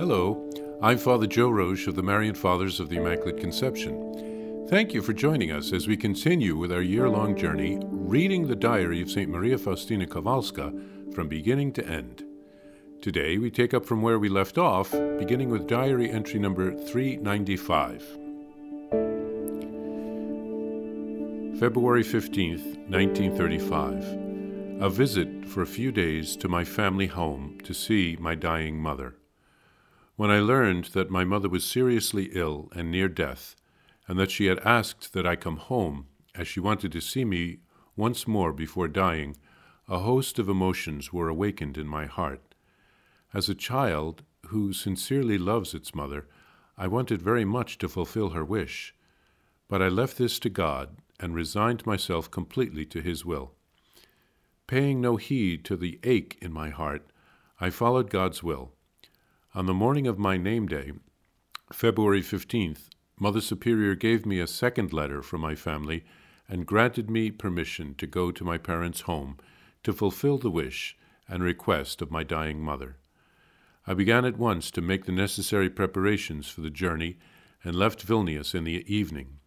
Hello, I'm Father Joe Roesch of the Marian Fathers of the Immaculate Conception. Thank you for joining us as we continue with our year long journey reading the diary of St. Maria Faustina Kowalska from beginning to end. Today we take up from where we left off, beginning with diary entry number 395. February 15th, 1935. A visit for a few days to my family home to see my dying mother. When I learned that my mother was seriously ill and near death, and that she had asked that I come home, as she wanted to see me once more before dying, a host of emotions were awakened in my heart. As a child who sincerely loves its mother, I wanted very much to fulfill her wish, but I left this to God and resigned myself completely to His will. Paying no heed to the ache in my heart, I followed God's will on the morning of my name day, February 15th, Mother Superior gave me a second letter from my family and granted me permission to go to my parents' home to fulfill the wish and request of my dying mother. I began at once to make the necessary preparations for the journey and left Vilnius in the evening.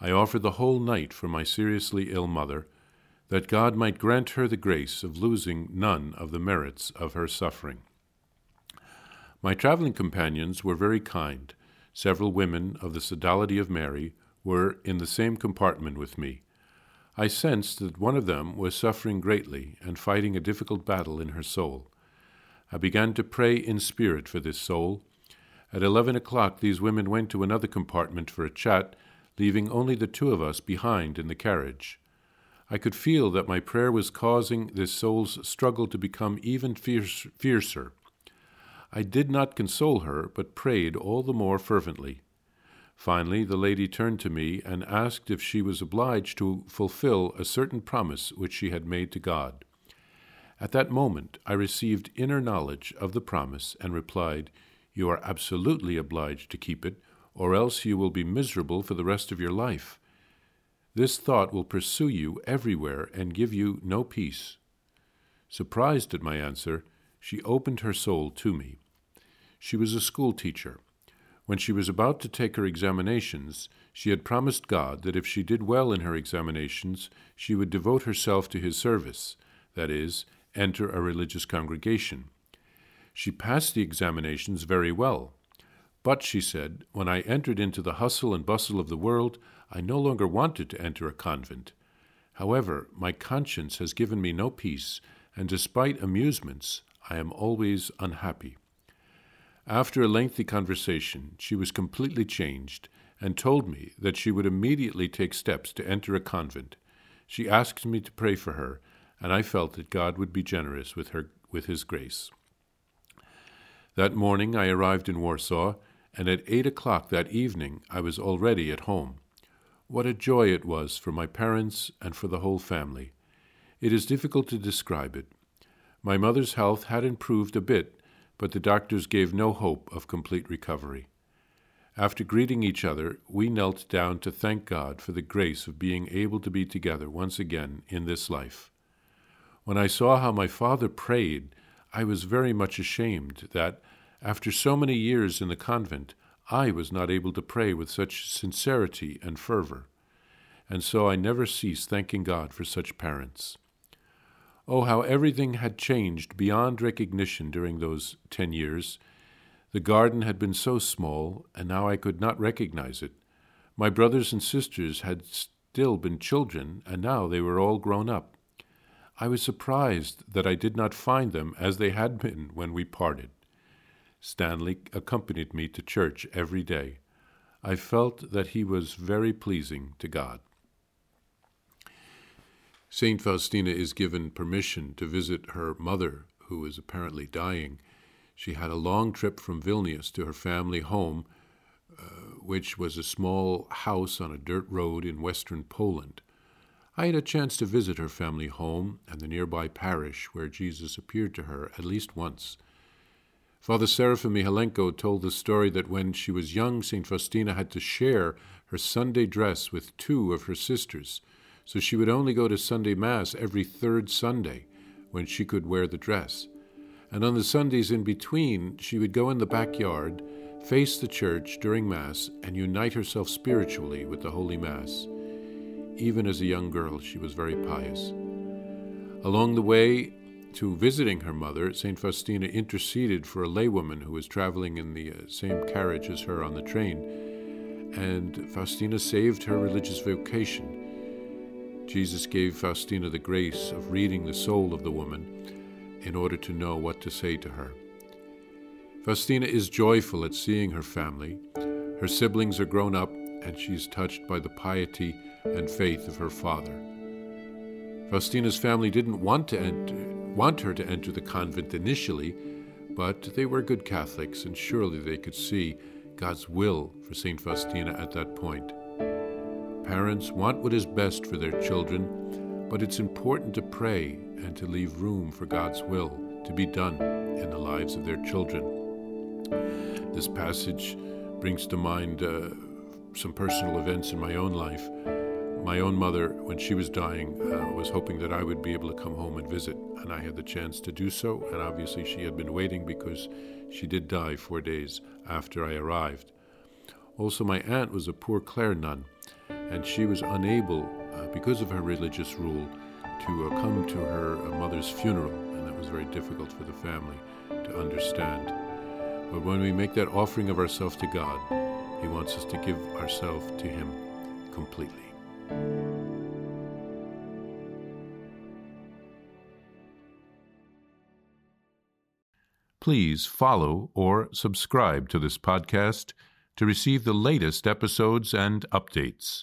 I offered the whole night for my seriously ill mother, that God might grant her the grace of losing none of the merits of her suffering. My traveling companions were very kind. Several women of the Sodality of Mary were in the same compartment with me. I sensed that one of them was suffering greatly and fighting a difficult battle in her soul. I began to pray in spirit for this soul. At eleven o'clock, these women went to another compartment for a chat, leaving only the two of us behind in the carriage. I could feel that my prayer was causing this soul's struggle to become even fierce, fiercer. I did not console her, but prayed all the more fervently. Finally, the lady turned to me and asked if she was obliged to fulfill a certain promise which she had made to God. At that moment, I received inner knowledge of the promise and replied, You are absolutely obliged to keep it, or else you will be miserable for the rest of your life. This thought will pursue you everywhere and give you no peace. Surprised at my answer, she opened her soul to me. She was a school teacher. When she was about to take her examinations, she had promised God that if she did well in her examinations, she would devote herself to His service, that is, enter a religious congregation. She passed the examinations very well. But, she said, when I entered into the hustle and bustle of the world, I no longer wanted to enter a convent. However, my conscience has given me no peace, and despite amusements, I am always unhappy. After a lengthy conversation, she was completely changed and told me that she would immediately take steps to enter a convent. She asked me to pray for her, and I felt that God would be generous with her with his grace. That morning I arrived in Warsaw, and at eight o'clock that evening I was already at home. What a joy it was for my parents and for the whole family. It is difficult to describe it. My mother's health had improved a bit, but the doctors gave no hope of complete recovery. After greeting each other, we knelt down to thank God for the grace of being able to be together once again in this life. When I saw how my father prayed, I was very much ashamed that, after so many years in the convent, I was not able to pray with such sincerity and fervor. And so I never cease thanking God for such parents. Oh, how everything had changed beyond recognition during those ten years. The garden had been so small, and now I could not recognize it. My brothers and sisters had still been children, and now they were all grown up. I was surprised that I did not find them as they had been when we parted. Stanley accompanied me to church every day. I felt that he was very pleasing to God. St. Faustina is given permission to visit her mother, who is apparently dying. She had a long trip from Vilnius to her family home, uh, which was a small house on a dirt road in western Poland. I had a chance to visit her family home and the nearby parish where Jesus appeared to her at least once. Father Seraphim Michalenko told the story that when she was young, St. Faustina had to share her Sunday dress with two of her sisters so she would only go to Sunday Mass every third Sunday when she could wear the dress. And on the Sundays in between, she would go in the backyard, face the church during Mass, and unite herself spiritually with the Holy Mass. Even as a young girl, she was very pious. Along the way to visiting her mother, St. Faustina interceded for a laywoman who was traveling in the uh, same carriage as her on the train, and Faustina saved her religious vocation. Jesus gave Faustina the grace of reading the soul of the woman in order to know what to say to her. Faustina is joyful at seeing her family. Her siblings are grown up, and she is touched by the piety and faith of her father. Faustina's family didn't want to enter, want her to enter the convent initially, but they were good Catholics, and surely they could see God's will for St. Faustina at that point. Parents want what is best for their children, but it's important to pray and to leave room for God's will to be done in the lives of their children. This passage brings to mind uh, some personal events in my own life. My own mother, when she was dying, uh, was hoping that I would be able to come home and visit, and I had the chance to do so. And obviously, she had been waiting because she did die four days after I arrived. Also, my aunt was a poor Clare nun, and she was unable, uh, because of her religious rule, to uh, come to her uh, mother's funeral, and that was very difficult for the family to understand. But when we make that offering of ourselves to God, He wants us to give ourselves to Him completely. Please follow or subscribe to this podcast to receive the latest episodes and updates.